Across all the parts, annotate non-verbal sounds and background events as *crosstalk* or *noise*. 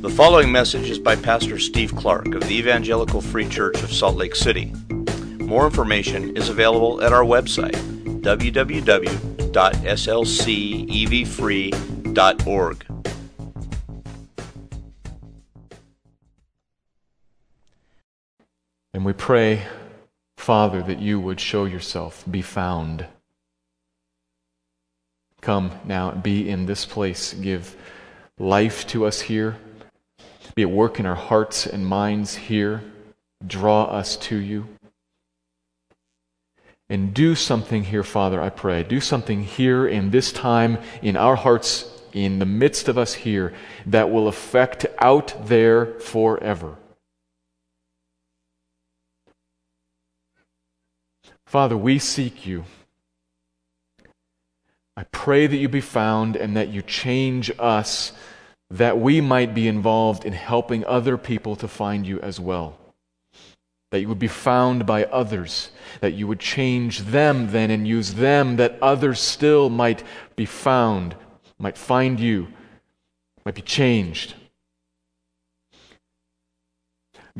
The following message is by Pastor Steve Clark of the Evangelical Free Church of Salt Lake City. More information is available at our website, www.slcevfree.org. And we pray, Father, that you would show yourself, be found. Come now, be in this place, give life to us here, be at work in our hearts and minds here, draw us to you. And do something here, Father, I pray. Do something here in this time, in our hearts, in the midst of us here, that will affect out there forever. Father, we seek you. I pray that you be found and that you change us that we might be involved in helping other people to find you as well. That you would be found by others, that you would change them then and use them, that others still might be found, might find you, might be changed.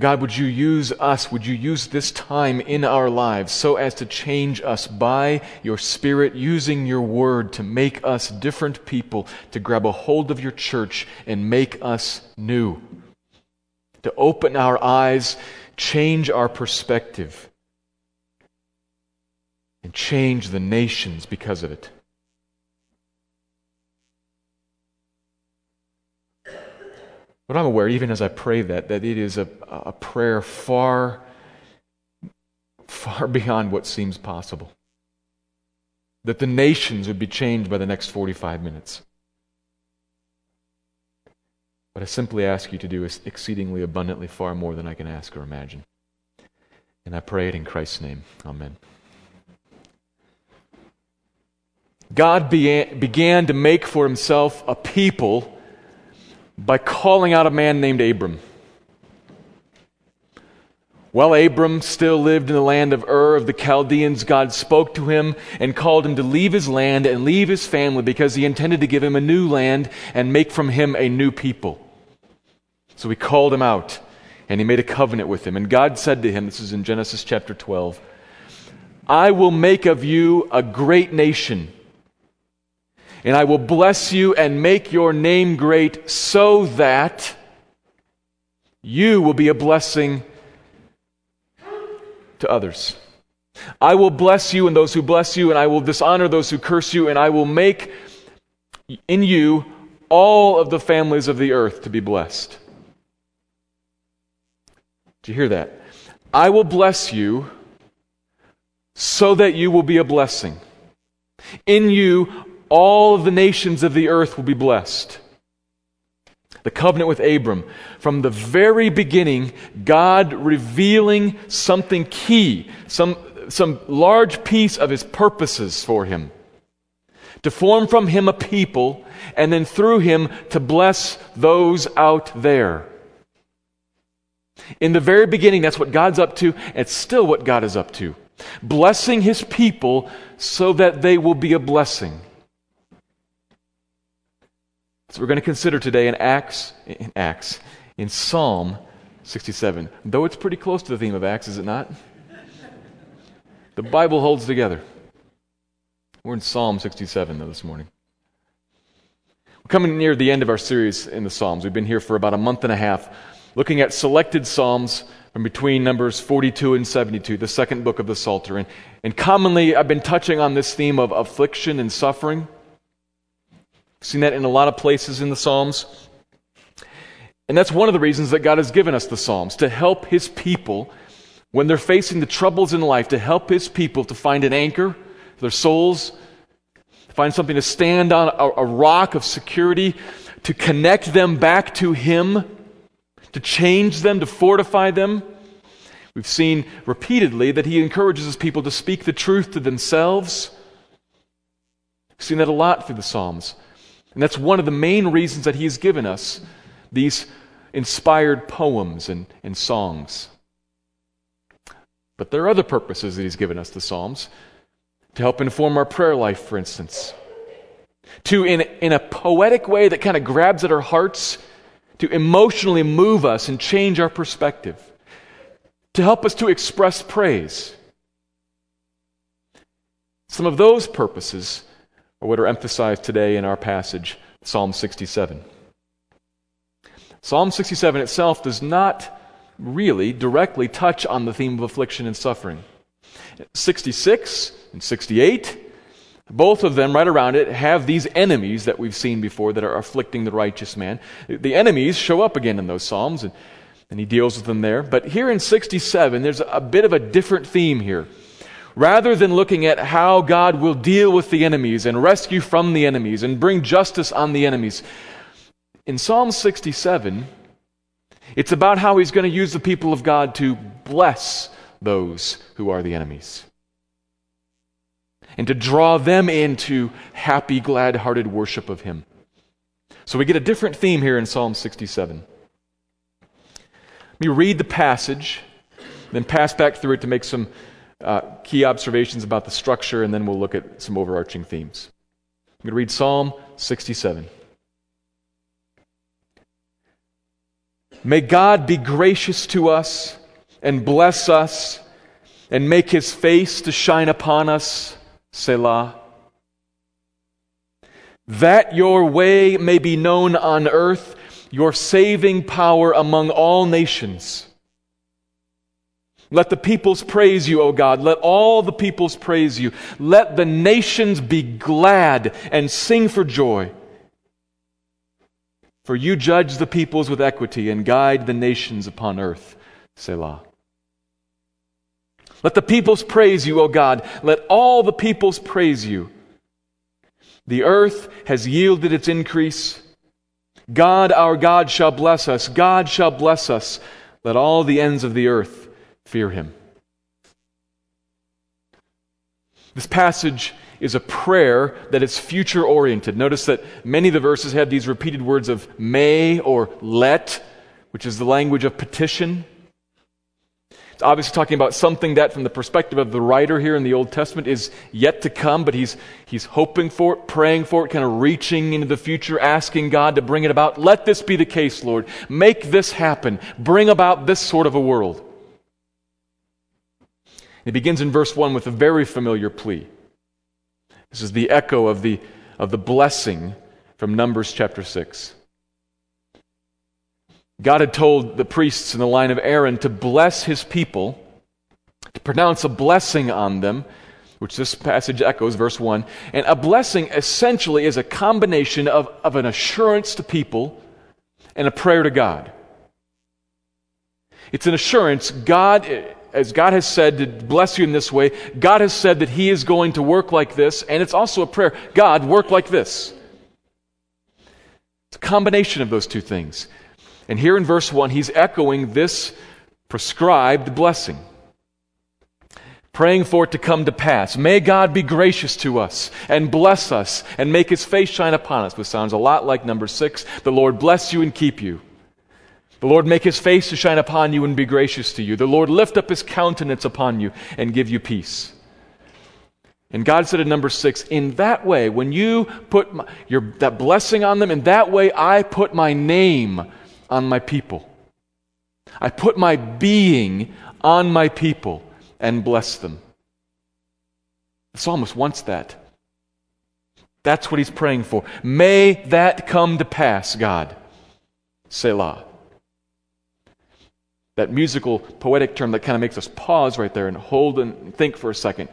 God, would you use us? Would you use this time in our lives so as to change us by your Spirit, using your word to make us different people, to grab a hold of your church and make us new, to open our eyes, change our perspective, and change the nations because of it. But I'm aware, even as I pray that, that it is a, a prayer far, far *laughs* beyond what seems possible. That the nations would be changed by the next 45 minutes. What I simply ask you to do is exceedingly abundantly far more than I can ask or imagine. And I pray it in Christ's name. Amen. God began, began to make for himself a people by calling out a man named Abram. While Abram still lived in the land of Ur of the Chaldeans, God spoke to him and called him to leave his land and leave his family because he intended to give him a new land and make from him a new people. So he called him out and he made a covenant with him. And God said to him, this is in Genesis chapter 12, I will make of you a great nation and I will bless you and make your name great so that you will be a blessing to others. I will bless you and those who bless you, and I will dishonor those who curse you, and I will make in you all of the families of the earth to be blessed. Do you hear that? I will bless you so that you will be a blessing. In you, all of the nations of the earth will be blessed. The covenant with Abram. From the very beginning, God revealing something key, some, some large piece of his purposes for him. To form from him a people, and then through him to bless those out there. In the very beginning, that's what God's up to. It's still what God is up to. Blessing his people so that they will be a blessing. So we're going to consider today in Acts, in Acts, in Psalm 67. Though it's pretty close to the theme of Acts, is it not? The Bible holds together. We're in Psalm 67 though this morning. We're coming near the end of our series in the Psalms. We've been here for about a month and a half, looking at selected Psalms from between numbers 42 and 72, the second book of the Psalter. And, and commonly, I've been touching on this theme of affliction and suffering. Seen that in a lot of places in the Psalms. And that's one of the reasons that God has given us the Psalms to help His people when they're facing the troubles in life, to help His people to find an anchor for their souls, to find something to stand on, a, a rock of security, to connect them back to Him, to change them, to fortify them. We've seen repeatedly that He encourages His people to speak the truth to themselves. We've seen that a lot through the Psalms. And that's one of the main reasons that He's given us these inspired poems and, and songs. But there are other purposes that He's given us the Psalms to help inform our prayer life, for instance. To, in, in a poetic way that kind of grabs at our hearts, to emotionally move us and change our perspective, to help us to express praise. Some of those purposes are what are emphasized today in our passage, Psalm 67. Psalm 67 itself does not really directly touch on the theme of affliction and suffering. 66 and 68 both of them, right around it, have these enemies that we've seen before that are afflicting the righteous man. The enemies show up again in those Psalms, and, and he deals with them there. But here in 67, there's a bit of a different theme here. Rather than looking at how God will deal with the enemies and rescue from the enemies and bring justice on the enemies, in Psalm 67, it's about how he's going to use the people of God to bless those who are the enemies and to draw them into happy, glad hearted worship of Him. So we get a different theme here in Psalm 67. Let me read the passage, then pass back through it to make some uh, key observations about the structure, and then we'll look at some overarching themes. I'm going to read Psalm 67. May God be gracious to us and bless us and make his face to shine upon us Selah. That your way may be known on earth, your saving power among all nations. Let the peoples praise you, O God. Let all the peoples praise you. Let the nations be glad and sing for joy. For you judge the peoples with equity and guide the nations upon earth. Selah. Let the peoples praise you, O God. Let all the peoples praise you. The earth has yielded its increase. God, our God, shall bless us. God shall bless us. Let all the ends of the earth fear him. This passage is a prayer that is future oriented. Notice that many of the verses have these repeated words of may or let, which is the language of petition. It's obviously talking about something that, from the perspective of the writer here in the Old Testament, is yet to come, but he's, he's hoping for it, praying for it, kind of reaching into the future, asking God to bring it about. Let this be the case, Lord. Make this happen. Bring about this sort of a world. It begins in verse 1 with a very familiar plea. This is the echo of the, of the blessing from Numbers chapter 6. God had told the priests in the line of Aaron to bless his people, to pronounce a blessing on them, which this passage echoes, verse 1. And a blessing essentially is a combination of, of an assurance to people and a prayer to God. It's an assurance, God, as God has said to bless you in this way, God has said that He is going to work like this, and it's also a prayer God, work like this. It's a combination of those two things. And here in verse 1, he's echoing this prescribed blessing, praying for it to come to pass. May God be gracious to us and bless us and make his face shine upon us, which sounds a lot like number six. The Lord bless you and keep you. The Lord make his face to shine upon you and be gracious to you. The Lord lift up his countenance upon you and give you peace. And God said in number six, in that way, when you put my, your, that blessing on them, in that way I put my name on my people. I put my being on my people and bless them. The psalmist wants that. That's what he's praying for. May that come to pass, God. Selah. That musical, poetic term that kind of makes us pause right there and hold and think for a second.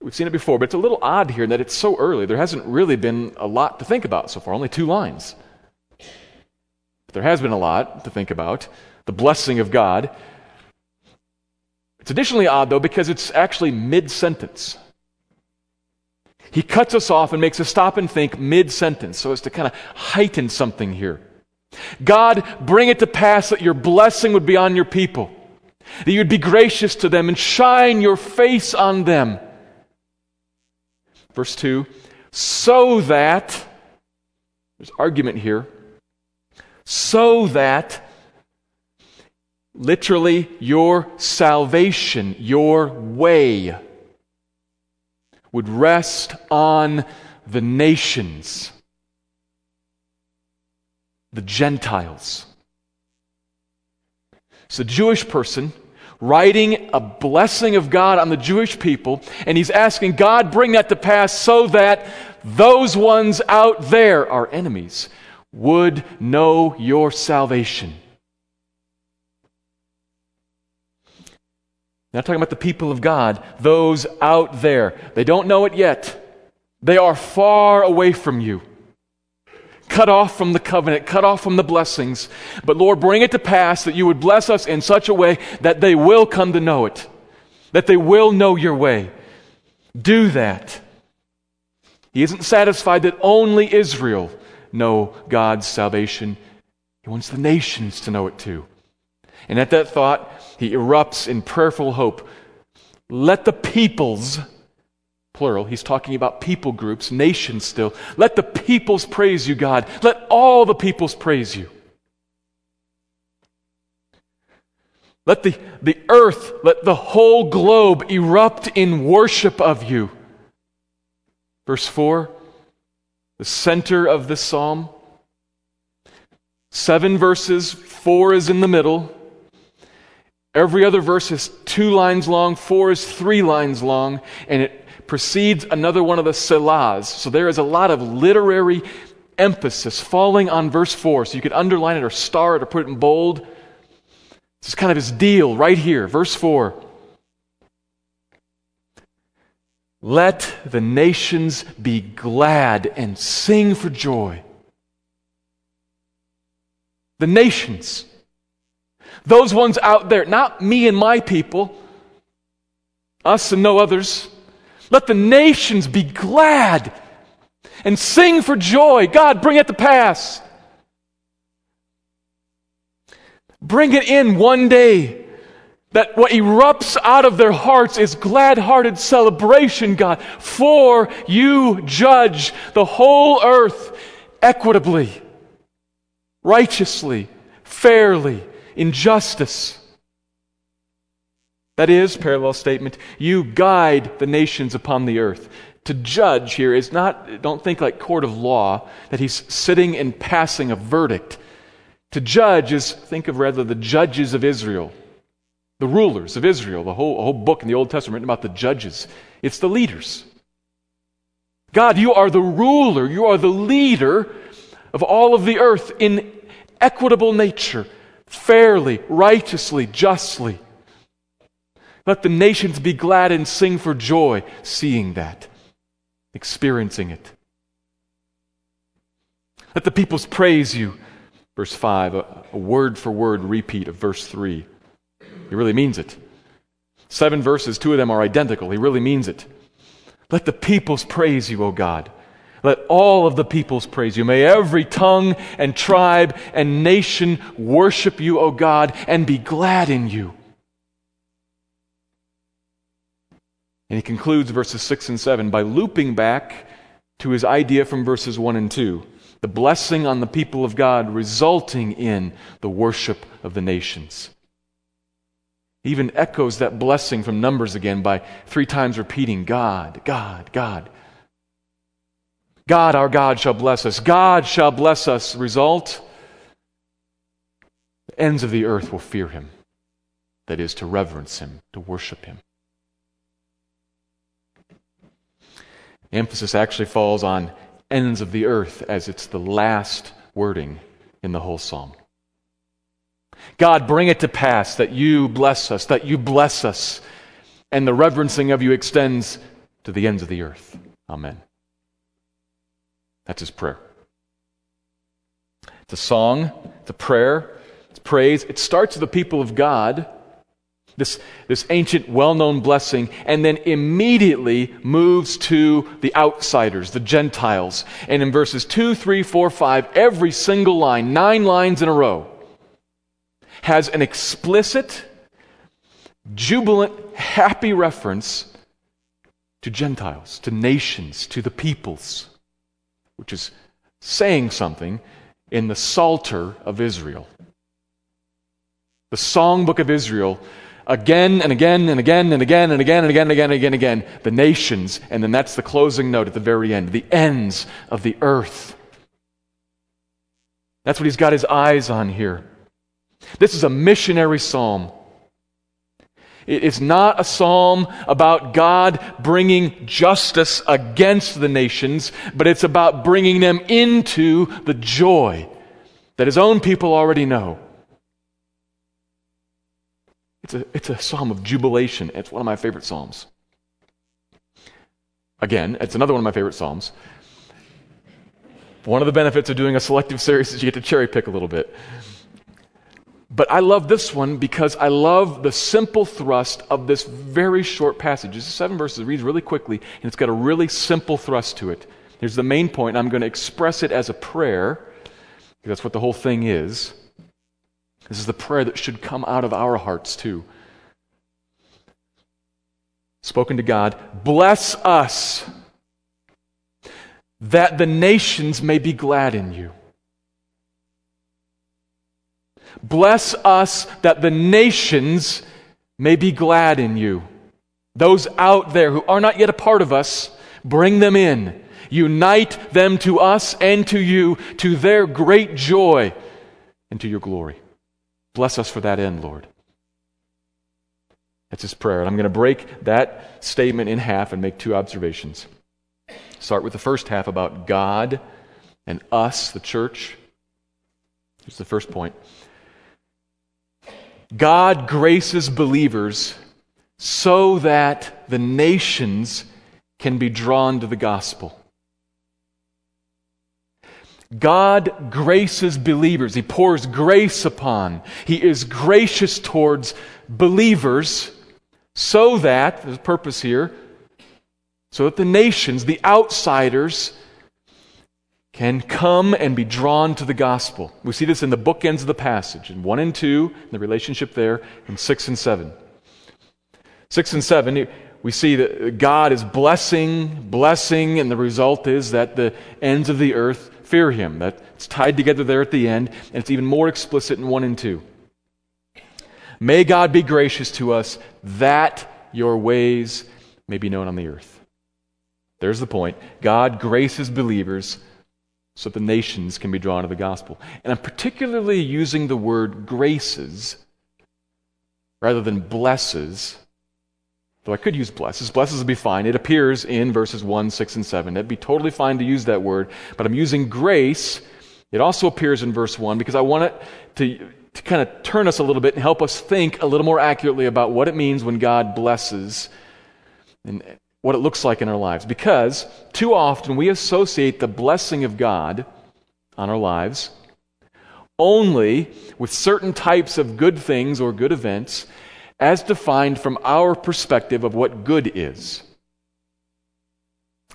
We've seen it before, but it's a little odd here in that it's so early. There hasn't really been a lot to think about so far, only two lines. But there has been a lot to think about the blessing of God. It's additionally odd, though, because it's actually mid sentence. He cuts us off and makes us stop and think mid sentence so as to kind of heighten something here. God, bring it to pass that your blessing would be on your people, that you'd be gracious to them and shine your face on them. Verse 2 so that, there's argument here, so that literally your salvation, your way, would rest on the nations, the Gentiles. It's a Jewish person writing a blessing of God on the Jewish people, and he's asking God, bring that to pass so that those ones out there, our enemies, would know your salvation. Now, talking about the people of God, those out there. They don't know it yet. They are far away from you, cut off from the covenant, cut off from the blessings. But Lord, bring it to pass that you would bless us in such a way that they will come to know it, that they will know your way. Do that. He isn't satisfied that only Israel know God's salvation. He wants the nations to know it too. And at that thought, he erupts in prayerful hope. Let the peoples, plural, he's talking about people groups, nations still. Let the peoples praise you, God. Let all the peoples praise you. Let the, the earth, let the whole globe erupt in worship of you. Verse 4, the center of this psalm. Seven verses, four is in the middle. Every other verse is two lines long, four is three lines long, and it precedes another one of the selahs. So there is a lot of literary emphasis falling on verse 4. So you could underline it or star it or put it in bold. This is kind of his deal right here. Verse 4. Let the nations be glad and sing for joy. The nations. Those ones out there, not me and my people, us and no others. Let the nations be glad and sing for joy. God, bring it to pass. Bring it in one day that what erupts out of their hearts is glad hearted celebration, God, for you judge the whole earth equitably, righteously, fairly in justice. That is, parallel statement, you guide the nations upon the earth. To judge here is not, don't think like court of law, that he's sitting and passing a verdict. To judge is, think of rather the judges of Israel, the rulers of Israel, the whole, whole book in the Old Testament written about the judges. It's the leaders. God, you are the ruler, you are the leader of all of the earth in equitable nature fairly, righteously, justly. Let the nations be glad and sing for joy seeing that, experiencing it. Let the peoples praise you. Verse 5, a, word for word repeat of verse 3. He really means it. Seven verses, two of them are identical. He really means it. Let the peoples praise you, O God. Let all of the peoples praise you. May every tongue and tribe and nation worship you, O God, and be glad in you. And he concludes verses 6 and 7 by looping back to his idea from verses 1 and 2 the blessing on the people of God resulting in the worship of the nations. He even echoes that blessing from Numbers again by three times repeating God, God, God. God, our God, shall bless us. God shall bless us. Result the ends of the earth will fear him. That is, to reverence him, to worship him. Emphasis actually falls on ends of the earth as it's the last wording in the whole psalm. God, bring it to pass that you bless us, that you bless us, and the reverencing of you extends to the ends of the earth. Amen. That's his prayer. It's a song, it's a prayer, it's praise. It starts with the people of God, this, this ancient, well known blessing, and then immediately moves to the outsiders, the Gentiles. And in verses 2, 3, 4, 5, every single line, nine lines in a row, has an explicit, jubilant, happy reference to Gentiles, to nations, to the peoples which is saying something in the Psalter of Israel. The songbook of Israel, again and again and again and again and again and again and again and again, and again the nations, and then that's the closing note at the very end, the ends of the earth. That's what he's got his eyes on here. This is a missionary psalm. It's not a psalm about God bringing justice against the nations, but it's about bringing them into the joy that his own people already know. It's a, it's a psalm of jubilation. It's one of my favorite psalms. Again, it's another one of my favorite psalms. One of the benefits of doing a selective series is you get to cherry pick a little bit. But I love this one because I love the simple thrust of this very short passage. It's seven verses, it reads really quickly, and it's got a really simple thrust to it. Here's the main point. I'm going to express it as a prayer, that's what the whole thing is. This is the prayer that should come out of our hearts, too. Spoken to God, bless us that the nations may be glad in you. Bless us that the nations may be glad in you. Those out there who are not yet a part of us, bring them in. Unite them to us and to you, to their great joy and to your glory. Bless us for that end, Lord. That's his prayer. And I'm going to break that statement in half and make two observations. Start with the first half about God and us, the church. Here's the first point. God graces believers so that the nations can be drawn to the gospel. God graces believers. He pours grace upon. He is gracious towards believers so that, there's a purpose here, so that the nations, the outsiders, can come and be drawn to the gospel. We see this in the bookends of the passage, in 1 and 2, the relationship there, and 6 and 7. 6 and 7, we see that God is blessing, blessing, and the result is that the ends of the earth fear him. That's tied together there at the end, and it's even more explicit in 1 and 2. May God be gracious to us that your ways may be known on the earth. There's the point. God graces believers so that the nations can be drawn to the gospel. And I'm particularly using the word graces rather than blesses. Though I could use blesses. Blesses would be fine. It appears in verses 1, 6, and 7. It'd be totally fine to use that word. But I'm using grace. It also appears in verse 1 because I want it to, to kind of turn us a little bit and help us think a little more accurately about what it means when God blesses. And what it looks like in our lives. Because too often we associate the blessing of God on our lives only with certain types of good things or good events as defined from our perspective of what good is.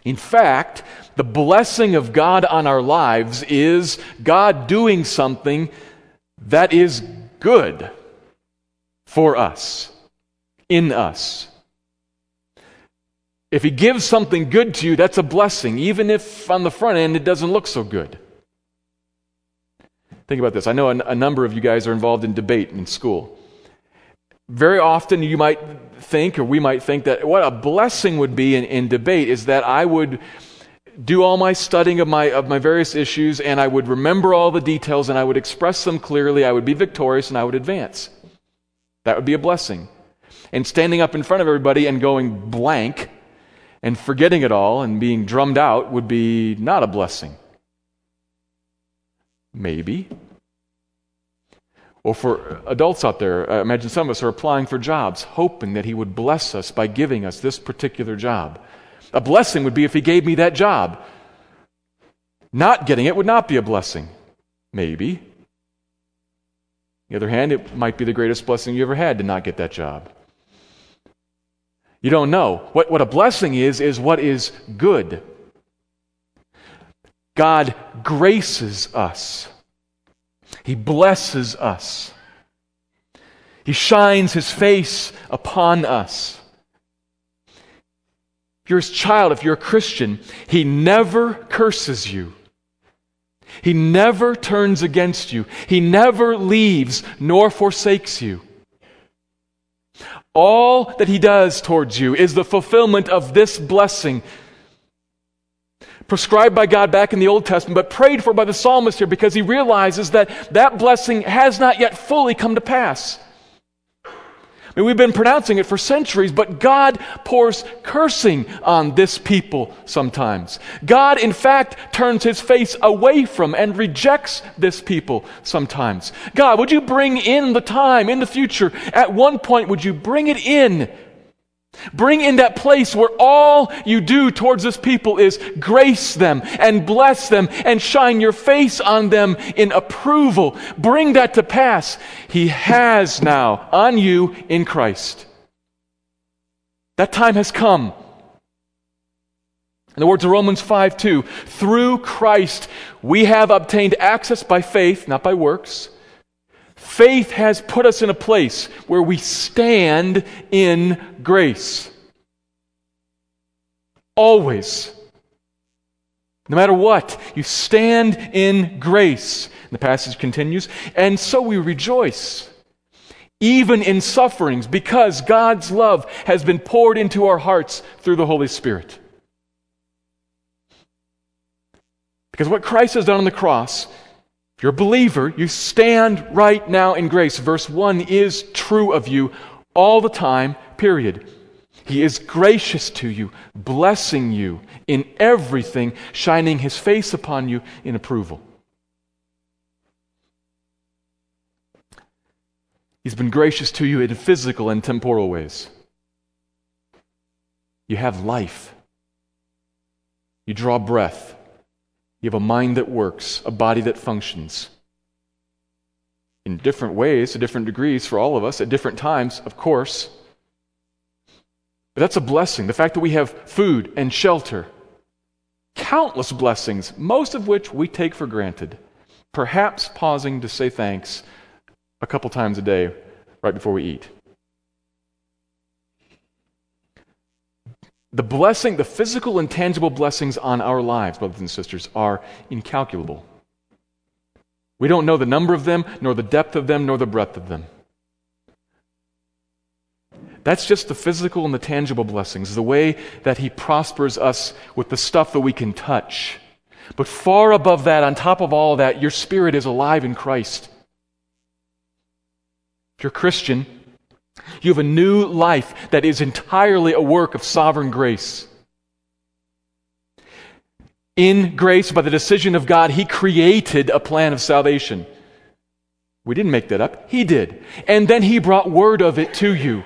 In fact, the blessing of God on our lives is God doing something that is good for us, in us. If he gives something good to you, that's a blessing, even if on the front end it doesn't look so good. Think about this. I know a, number of you guys are involved in debate in school. Very often you might think, or we might think, that what a blessing would be in, in debate is that I would do all my studying of my, of my various issues and I would remember all the details and I would express them clearly. I would be victorious and I would advance. That would be a blessing. And standing up in front of everybody and going blank and forgetting it all and being drummed out would be not a blessing. Maybe. Or for adults out there, I imagine some of us are applying for jobs, hoping that He would bless us by giving us this particular job. A blessing would be if He gave me that job. Not getting it would not be a blessing. Maybe. On the other hand, it might be the greatest blessing you ever had to not get that job. You don't know. What, what a blessing is, is what is good. God graces us, He blesses us, He shines His face upon us. If you're His child, if you're a Christian, He never curses you. He never turns against you. He never leaves nor forsakes you. All that he does towards you is the fulfillment of this blessing. Prescribed by God back in the Old Testament, but prayed for by the psalmist here because he realizes that that blessing has not yet fully come to pass. I mean, we've been pronouncing it for centuries, but God pours cursing on this people sometimes. God, in fact, turns his face away from and rejects this people sometimes. God, would you bring in the time in the future? At one point, would you bring it in Bring in that place where all you do towards this people is grace them and bless them and shine your face on them in approval. Bring that to pass. He has now on you in Christ. That time has come. In the words of Romans 5 2, through Christ we have obtained access by faith, not by works Faith has put us in a place where we stand in grace. Always. No matter what, you stand in grace. And the passage continues, and so we rejoice, even in sufferings, because God's love has been poured into our hearts through the Holy Spirit. Because what Christ has done on the cross if you're a believer, you stand right now in grace. Verse 1 is true of you all the time, period. He is gracious to you, blessing you in everything, shining his face upon you in approval. He's been gracious to you in physical and temporal ways. You have life. You draw breath. You have a mind that works, a body that functions. In different ways, to different degrees for all of us, at different times, of course. But that's a blessing. The fact that we have food and shelter. Countless blessings, most of which we take for granted. Perhaps pausing to say thanks a couple times a day right before we eat. The blessing, the physical and tangible blessings on our lives, brothers and sisters, are incalculable. We don't know the number of them, nor the depth of them, nor the breadth of them. That's just the physical and the tangible blessings, the way that He prospers us with the stuff that we can touch. But far above that, on top of all that, your spirit is alive in Christ. If you're Christian, you have a new life that is entirely a work of sovereign grace. In grace, by the decision of God, He created a plan of salvation. We didn't make that up, He did. And then He brought word of it to you.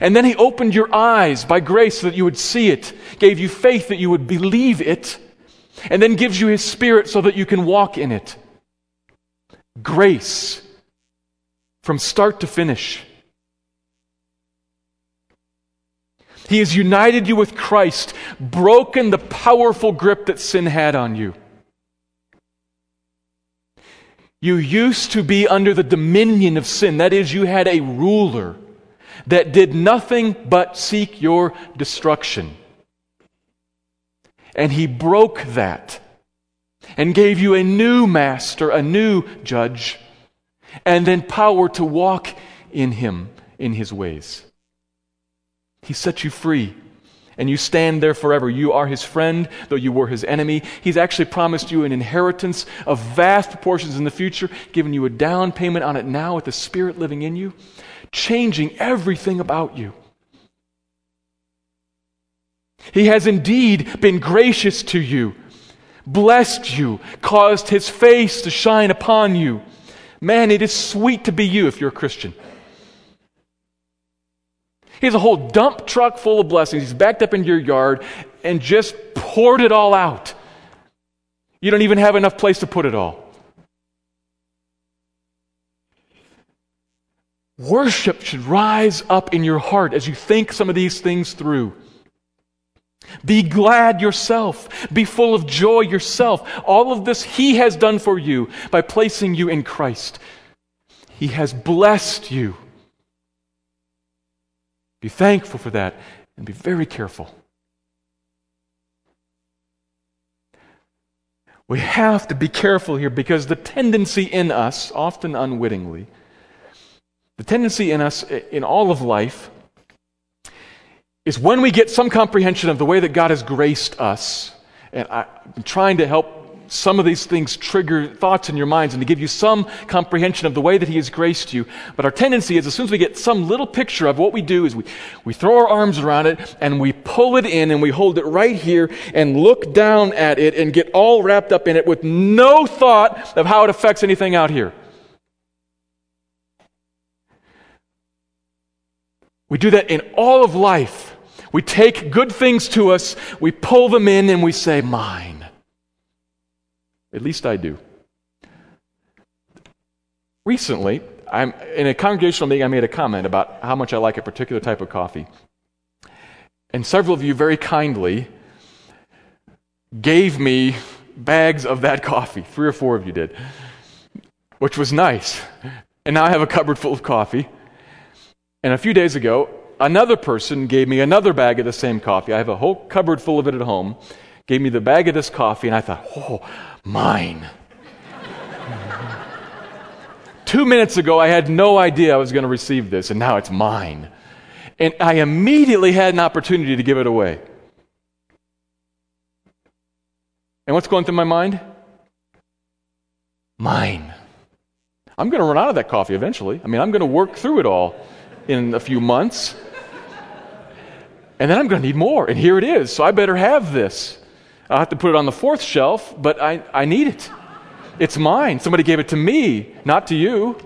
And then He opened your eyes by grace so that you would see it, gave you faith that you would believe it, and then gives you His Spirit so that you can walk in it. Grace from start to finish. He has united you with Christ, broken the powerful grip that sin had on you. You used to be under the dominion of sin. That is, you had a ruler that did nothing but seek your destruction. And he broke that and gave you a new master, a new judge, and then power to walk in him, in his ways. He set you free. And you stand there forever. You are his friend, though you were his enemy. He's actually promised you an inheritance of vast proportions in the future, giving you a down payment on it now with the Spirit living in you, changing everything about you. He has indeed been gracious to you, blessed you, caused his face to shine upon you. Man, it is sweet to be you if you're a Christian. He has a whole dump truck full of blessings. He's backed up into your yard and just poured it all out. You don't even have enough place to put it all. Worship should rise up in your heart as you think some of these things through. Be glad yourself. Be full of joy yourself. All of this He has done for you by placing you in Christ. He has blessed you. Be thankful for that and be very careful. We have to be careful here because the tendency in us, often unwittingly, the tendency in us in all of life is when we get some comprehension of the way that God has graced us And I'm trying to help some of these things trigger thoughts in your minds and to give you some comprehension of the way that He has graced you. But our tendency is, as soon as we get some little picture of what we do, is we, we throw our arms around it and we pull it in and we hold it right here and look down at it and get all wrapped up in it with no thought of how it affects anything out here. We do that in all of life. We take good things to us, we pull them in, and we say, Mine. At least I do. Recently, I'm in a congregational meeting, I made a comment about how much I like a particular type of coffee. And several of you very kindly gave me bags of that *laughs* coffee. Three or four of you did, which was nice. And now I have a cupboard full of coffee. And a few days ago, another person gave me another bag of the same coffee. I have a whole cupboard full of it at home. Gave me the bag of this coffee, and I thought, oh, mine. *laughs* Two minutes ago, I had no idea I was going to receive this, and now it's mine. And I immediately had an opportunity to give it away. And what's going through my mind? Mine. I'm going to run out of that coffee eventually. I mean, I'm going to work through it all in a few months. And then I'm going to need more. And here it is. So I better have this. I'll have to put it on the fourth shelf, but I, I need it. It's mine. Somebody gave it to me, not to you.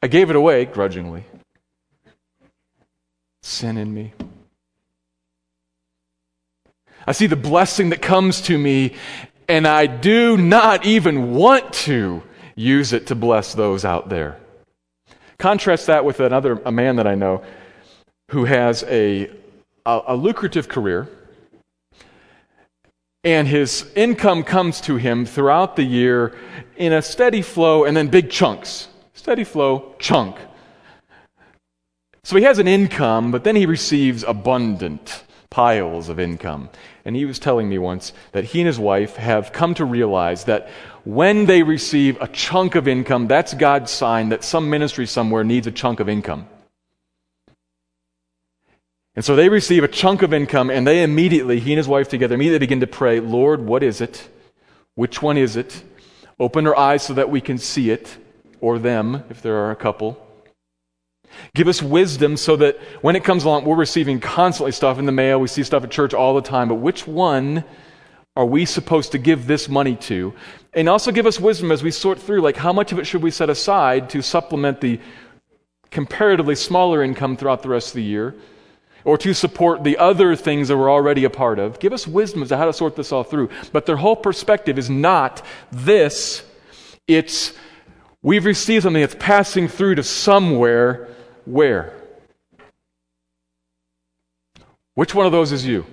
I gave it away grudgingly. Sin in me. I see the blessing that comes to me, and I do not even want to use it to bless those out there. Contrast that with another a man that I know who has a, a, a lucrative career, and his income comes to him throughout the year in a steady flow and then big chunks. Steady flow, chunk. So he has an income, but then he receives abundant piles of income. And he was telling me once that he and his wife have come to realize that when they receive a chunk of income, that's God's sign that some ministry somewhere needs a chunk of income. And so they receive a chunk of income, and they immediately, he and his wife together, immediately begin to pray, Lord, what is it? Which one is it? Open our eyes so that we can see it, or them, if there are a couple. Give us wisdom so that when it comes along, we're receiving constantly stuff in the mail. We see stuff at church all the time. But which one are we supposed to give this money to? And also give us wisdom as we sort through, like, how much of it should we set aside to supplement the comparatively smaller income throughout the rest of the year? Or to support the other things that we're already a part of. Give us wisdom as to how to sort this all through. But their whole perspective is not this, it's we've received something that's passing through to somewhere where? Which one of those is you?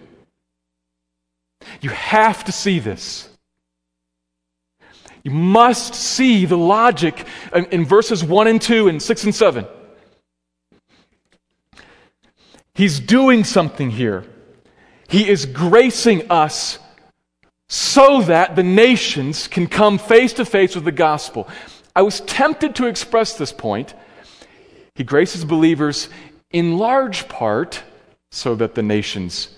You have to see this. You must see the logic in, in, verses 1 and 2 and 6 and 7. He's doing something here. He is gracing us so that the nations can come face to face with the gospel. I was tempted to express this point he graces believers in large part so that the nations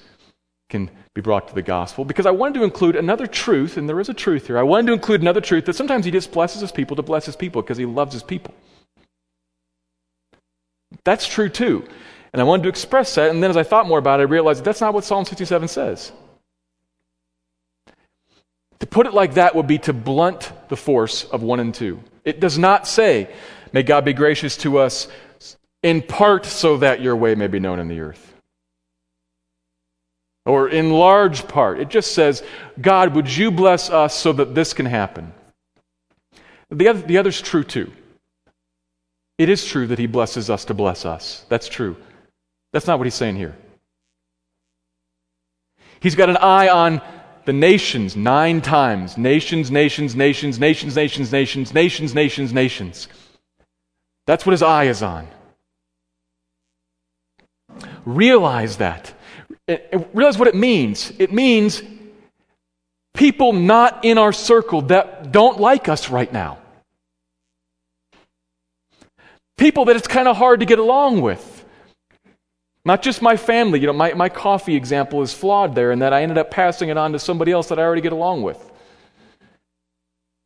can be brought to the gospel. Because I wanted to include another truth, and there is a truth here. I wanted to include another truth that sometimes he just blesses his people to bless his people because he loves his people. That's true too. And I wanted to express that, and then as I thought more about it, I realized that that's not what Psalm 67 says. To put it like that would be to blunt the force of 1 and 2. It does not say, May God be gracious to us in part so that your way may be known in the earth. Or in large part. It just says, God, would you bless us so that this can happen? The, other, the other's true too. It is true that he blesses us to bless us. That's true. That's not what he's saying here. He's got an eye on the nations nine times nations, nations, nations, nations, nations, nations, nations, nations, nations. That's what his eye is on. Realize that. Uh, uh, realize what it means. It means people not in our circle that don't like us right now. People that it's kind of hard to get along with. Not just my family. You know, my, my coffee example is flawed there in that I ended up passing it on to somebody else that I already get along with.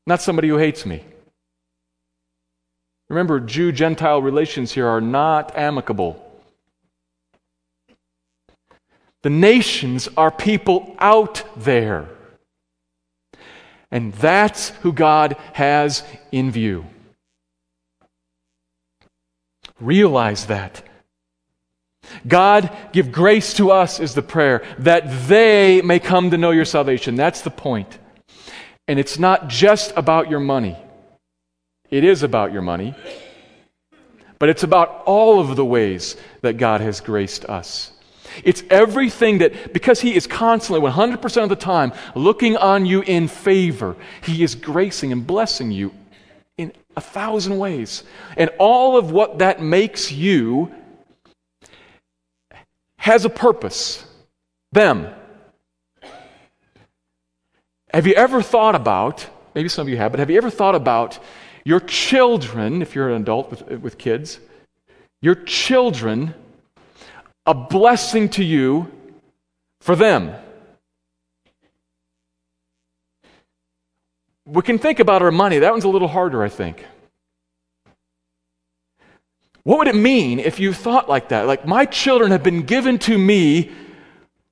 Not somebody who hates me. Remember, Jew Gentile relations here are not amicable. The nations are people out there. And that's who God has in view. Realize that. God, give grace to us is the prayer, that they may come to know your salvation. That's the point. And it's not just about your money. It is about your money, but it's about all of the ways that God has graced us. It's everything that, because He is constantly, 100% of the time, looking on you in favor, He is gracing and blessing you in a thousand ways. And all of what that makes you has a purpose. Them. Have you ever thought about, maybe some of you have, but have you ever thought about your children, if you're an adult with, with kids, your children a blessing to you for them. We can think about our money. That one's a little harder, I think. What would it mean if you thought like that? Like, my children have been given to me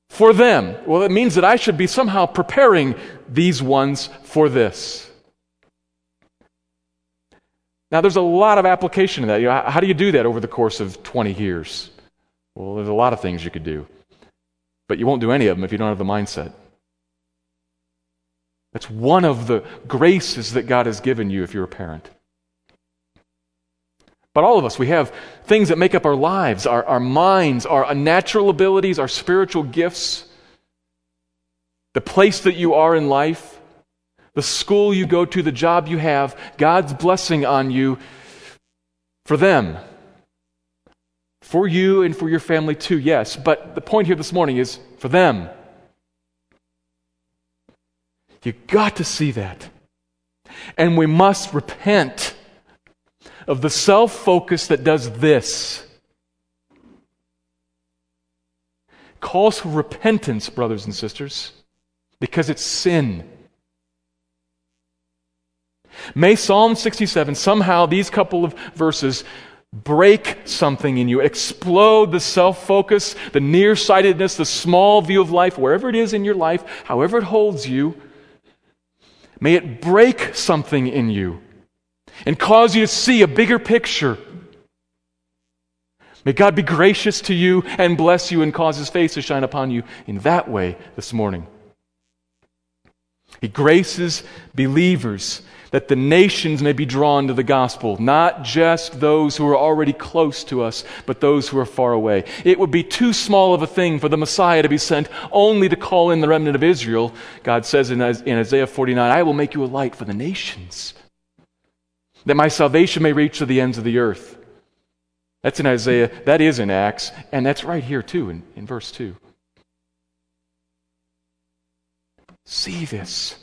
for them. Well, it means that I should be somehow preparing these ones for this. Now, there's a lot of application to that. You know, how do you do that over the course of 20 years? Well, there's a lot of things you could do, but you won't do any of them if you don't have the mindset. That's one of the graces that God has given you if you're a parent. But all of us, we have things that make up our lives, our, our minds, our natural abilities, our spiritual gifts, the place that you are in life, the school you go to, the job you have, God's blessing on you for them. For you and for your family too, yes. But the point here this morning is for them. You got to see that. And we must repent of the self focus that does this. Calls for repentance, brothers and sisters, because it's sin. May Psalm 67, somehow, these couple of verses break something in you, explode the self focus, the nearsightedness, the small view of life, wherever it is in your life, however it holds you. May it break something in you and cause you to see a bigger picture. May God be gracious to you and bless you and cause his face to shine upon you in that way this morning. He graces believers that the nations may be drawn to the gospel, not just those who are already close to us, but those who are far away. It would be too small of a thing for the Messiah to be sent only to call in the remnant of Israel. God says in, Isaiah 49, I will make you a light for the nations, that my salvation may reach to the ends of the earth. That's in Isaiah, that is in Acts, and that's right here too in, in verse 2. See this.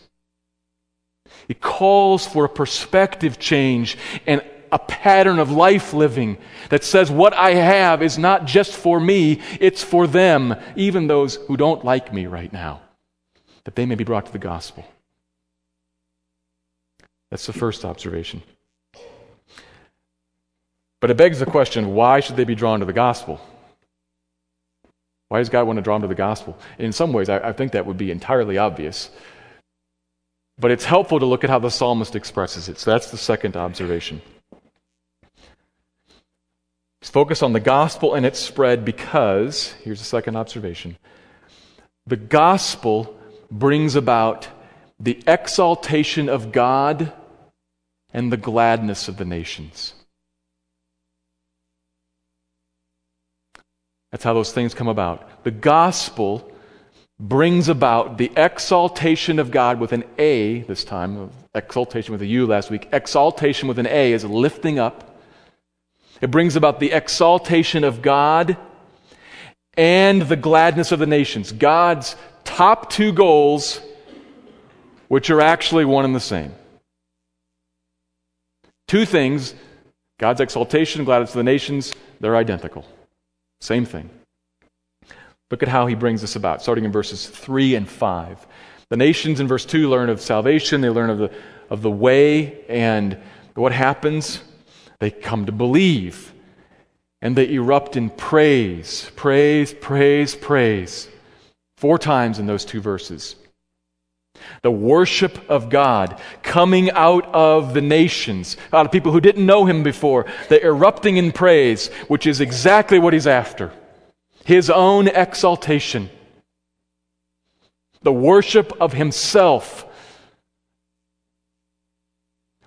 It calls for a perspective change and a pattern of life living that says what I have is not just for me, it's for them, even those who don't like me right now, that they may be brought to the gospel. That's the first observation. But it begs the question why should they be drawn to the gospel? Why does God want to draw them to the gospel? In some ways, I, I think that would be entirely obvious. But it's helpful to look at how the psalmist expresses it. So that's the second observation. Let's focus on the gospel and its spread because, here's the second observation the gospel brings about the exaltation of God and the gladness of the nations. That's how those things come about. The gospel brings about the exaltation of God with an A this time, exaltation with a U last week. Exaltation with an A is lifting up. It brings about the exaltation of God and the gladness of the nations. God's top two goals, which are actually one and the same. Two things God's exaltation, gladness of the nations, they're identical. Same thing. Look at how he brings this about, starting in verses 3 and 5. The nations in verse 2 learn of salvation, they learn of the, of the way, and what happens? They come to believe, and they erupt in praise, praise, praise, praise. Four times in those two verses. The worship of God coming out of the nations, out of people who didn't know him before, the erupting in praise, which is exactly what he's after his own exaltation, the worship of himself,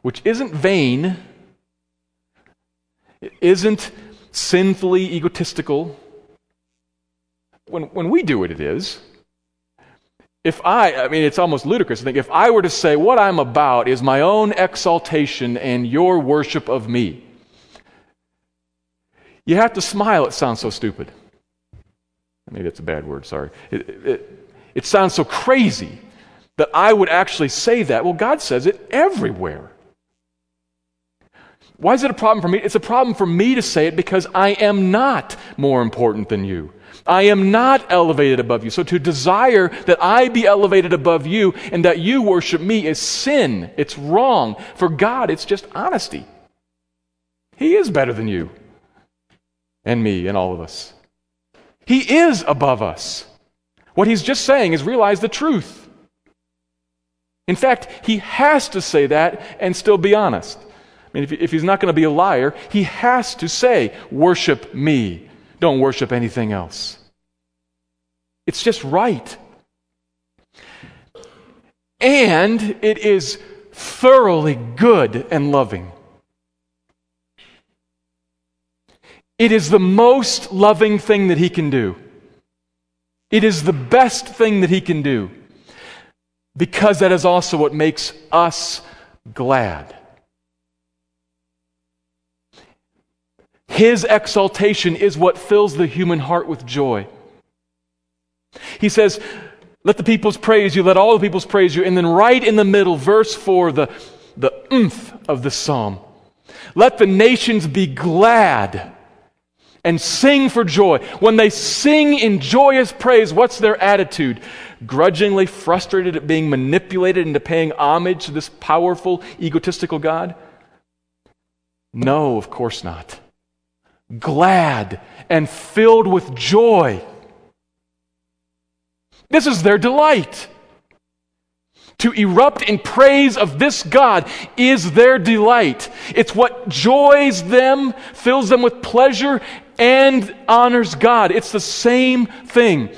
which isn't vain, it isn't sinfully egotistical. When, when we do it, it is. If I, I mean, it's almost ludicrous to think, if I were to say, what I'm about is my own exaltation and your worship of me, you have to smile. It sounds so stupid. Maybe that's a bad word, sorry. It, it, it sounds so crazy that I would actually say that. Well, God says it everywhere. Why is it a problem for me? It's a problem for me to say it because I am not more important than you. I am not elevated above you. So to desire that I be elevated above you and that you worship me is sin. It's wrong. For God, it's just honesty. He is better than you and me and all of us. He is above us. What he's just saying is realize the truth. In fact, he has to say that and still be honest. I mean, if, he's not going to be a liar, he has to say, Worship me. Don't worship anything else. It's just right. And it is thoroughly good and loving. It is the most loving thing that he can do. It is the best thing that he can do because that is also what makes us glad. His exaltation is what fills the human heart with joy. He says, Let the peoples praise you, let all the peoples praise you. And then, right in the middle, verse 4, the, the oomph of the psalm. Let the nations be glad and sing for joy. When they sing in joyous praise, what's their attitude? Grudgingly frustrated at being manipulated into paying homage to this powerful, egotistical God? No, of course not. Glad and filled with joy. This is their delight. To erupt in praise of this God is their delight. It's what joys them, fills them with pleasure, and honors God. It's the same thing.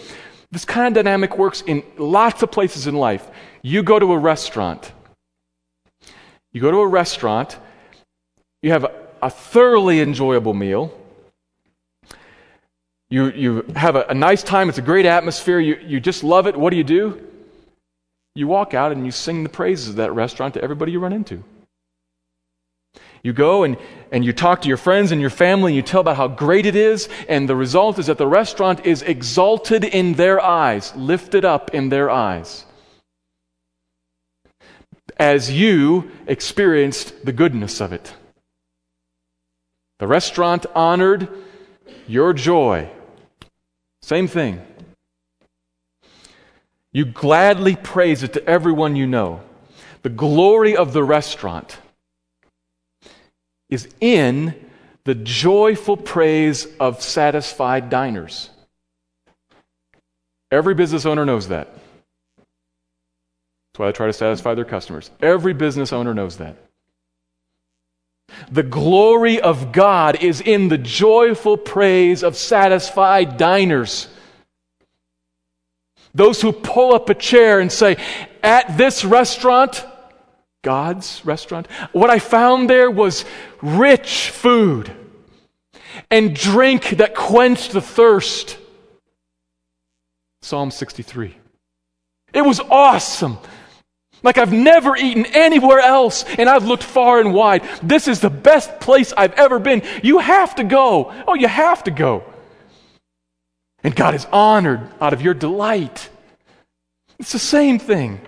This kind of dynamic works in lots of places in life. You go to a restaurant. You go to a restaurant, you have a, thoroughly enjoyable meal. You, you have a, a nice time, it's a great atmosphere, you, you just love it. What do you do? You walk out and you sing the praises of that restaurant to everybody you run into. You go and, and you talk to your friends and your family and you tell about how great it is, and the result is that the restaurant is exalted in their eyes, lifted up in their eyes. As you experienced the goodness of it. The restaurant honored your joy. Same thing. You gladly praise it to everyone you know. The glory of the restaurant is in the joyful praise of satisfied diners. Every business owner knows that. That's why they try to satisfy their customers. Every business owner knows that. The glory of God is in the joyful praise of satisfied diners. Those who pull up a chair and say, At this restaurant, God's restaurant, what I found there was rich food and drink that quenched the thirst. Psalm 63. It was awesome. Like I've never eaten anywhere else, and I've looked far and wide. This is the best place I've ever been. You have to go. Oh, you have to go. And God is honored out of your delight. It's the same thing.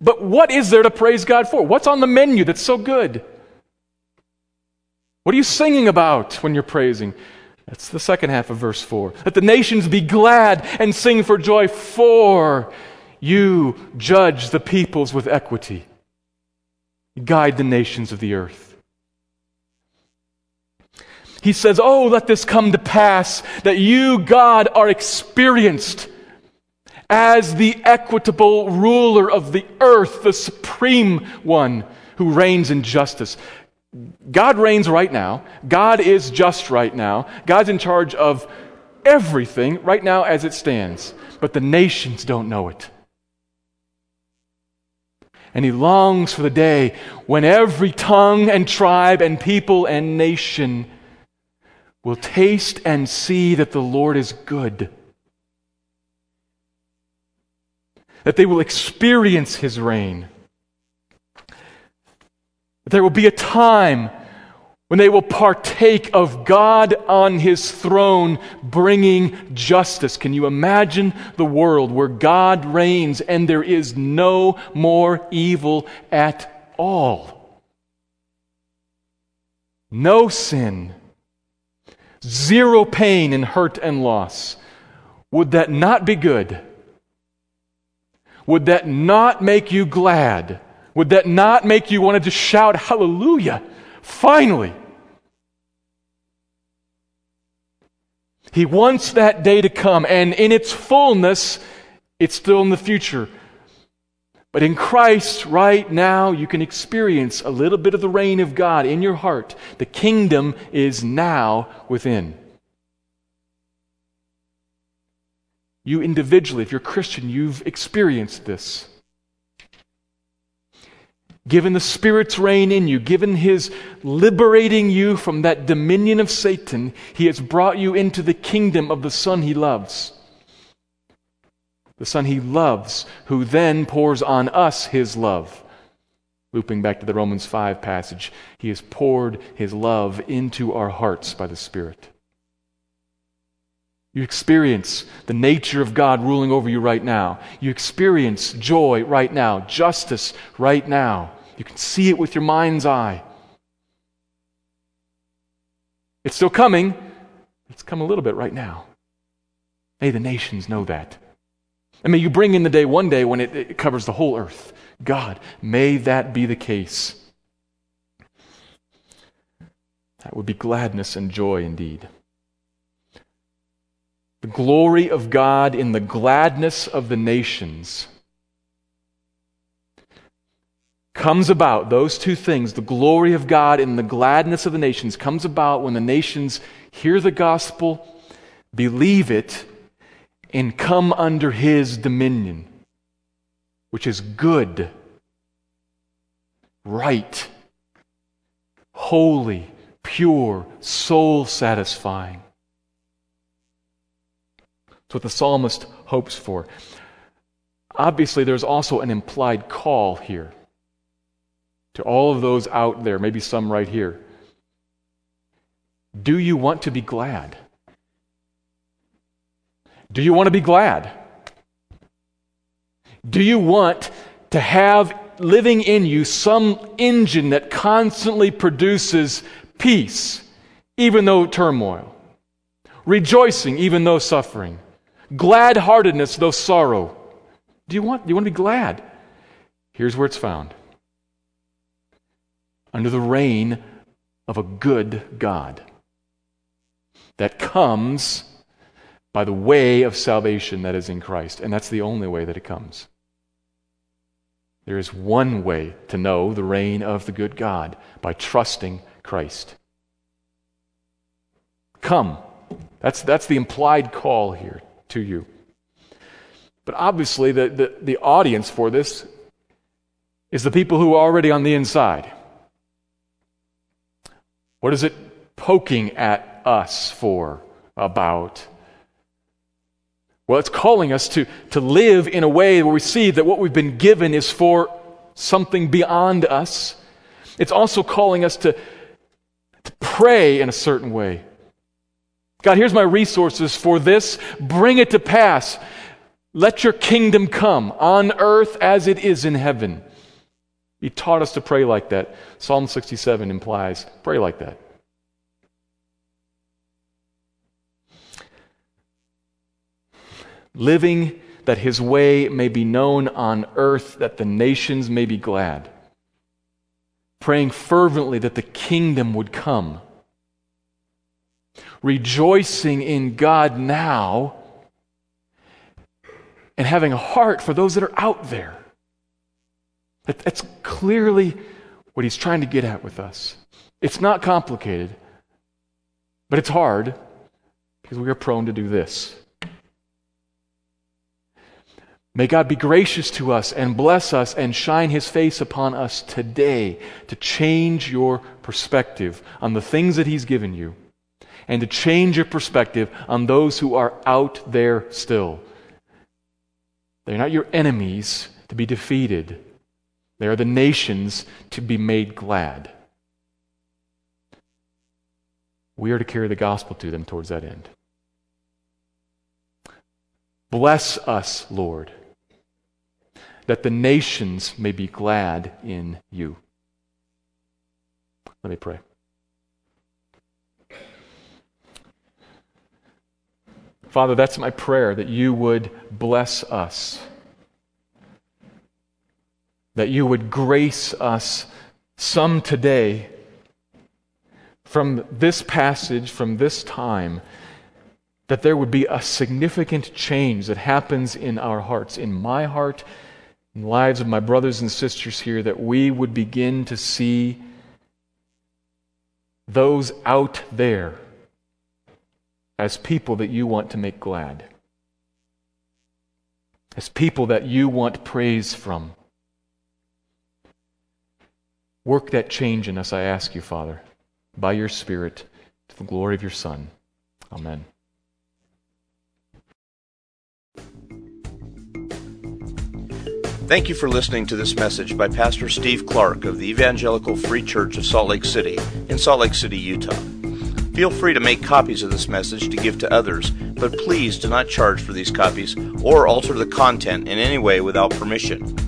But what is there to praise God for? What's on the menu that's so good? What are you singing about when you're praising? That's the second half of verse 4. Let the nations be glad and sing for joy, for you judge the peoples with equity. Guide the nations of the earth. He says, Oh, let this come to pass that you, God, are experienced as the equitable ruler of the earth, the supreme one who reigns in justice. God reigns right now. God is just right now. God's in charge of everything right now as it stands. But the nations don't know it. And he longs for the day when every tongue and tribe and people and nation will taste and see that the Lord is good. That they will experience his reign. There will be a time when they will partake of God on his throne bringing justice. Can you imagine the world where God reigns and there is no more evil at all? No sin, zero pain and hurt and loss. Would that not be good? Would that not make you glad? Would that not make you want to shout, Hallelujah? Finally! He wants that day to come, and in its fullness, it's still in the future. But in Christ, right now, you can experience a little bit of the reign of God in your heart. The kingdom is now within. You individually, if you're Christian, you've experienced this given the Spirit's reign in you, given His liberating you from that dominion of Satan, He has brought you into the kingdom of the Son He loves. The Son He loves, who then pours on us His love. Looping back to the Romans 5 passage, He has poured His love into our hearts by the Spirit. You experience the nature of God ruling over you right now. You experience joy right now, justice right now. You can see it with your mind's eye. It's still coming. It's come a little bit right now. May the nations know that. And may you bring in the day one day when it, it covers the whole earth. God, may that be the case. That would be gladness and joy indeed. The glory of God in the gladness of the nations comes about, those two things, the glory of God and the gladness of the nations, comes about when the nations hear the gospel, believe it, and come under his dominion, which is good, right, holy, pure, soul satisfying. That's what the psalmist hopes for. Obviously, there's also an implied call here to all of those out there, maybe some right here. Do you want to be glad? Do you want to be glad? Do you want to have living in you some engine that constantly produces peace, even though turmoil, rejoicing, even though suffering, glad heartedness, though sorrow? Do you, want, do you want to be glad? Here's where it's found under the reign of a good God that comes by the way of salvation that is in Christ. And that's the only way that it comes. There is one way to know the reign of the good God by trusting Christ. Come. That's, that's the implied call here to you. But obviously, the, the, the audience for this is the people who are already on the inside. What is it poking at us for about? Well, it's calling us to, to live in a way where we see that what we've been given is for something beyond us. It's also calling us to, to pray in a certain way. God, here's my resources for this. Bring it to pass. Let your kingdom come on earth as it is in heaven. He taught us to pray like that. Psalm 67 implies pray like that. Living that his way may be known on earth, that the nations may be glad. Praying fervently that the kingdom would come. Rejoicing in God now and having a heart for those that are out there. That's clearly what he's trying to get at with us. It's not complicated, but it's hard because we are prone to do this. May God be gracious to us and bless us and shine his face upon us today to change your perspective on the things that he's given you and to change your perspective on those who are out there still. They're not your enemies to be defeated, they are the nations to be made glad. We are to carry the gospel to them towards that end. Bless us, Lord, that the nations may be glad in you. Let me pray. Father, that's my prayer that you would bless us that you would grace us some today from this passage, from this time, that there would be a significant change that happens in our hearts, in my heart, in the lives of my brothers and sisters here, that we would begin to see those out there as people that you want to make glad, as people that you want praise from. Work that change in us, I ask you, Father, by your Spirit, to the glory of your Son. Amen. Thank you for listening to this message by Pastor Steve Clark of the Evangelical Free Church of Salt Lake City in Salt Lake City, Utah. Feel free to make copies of this message to give to others, but please do not charge for these copies or alter the content in any way without permission.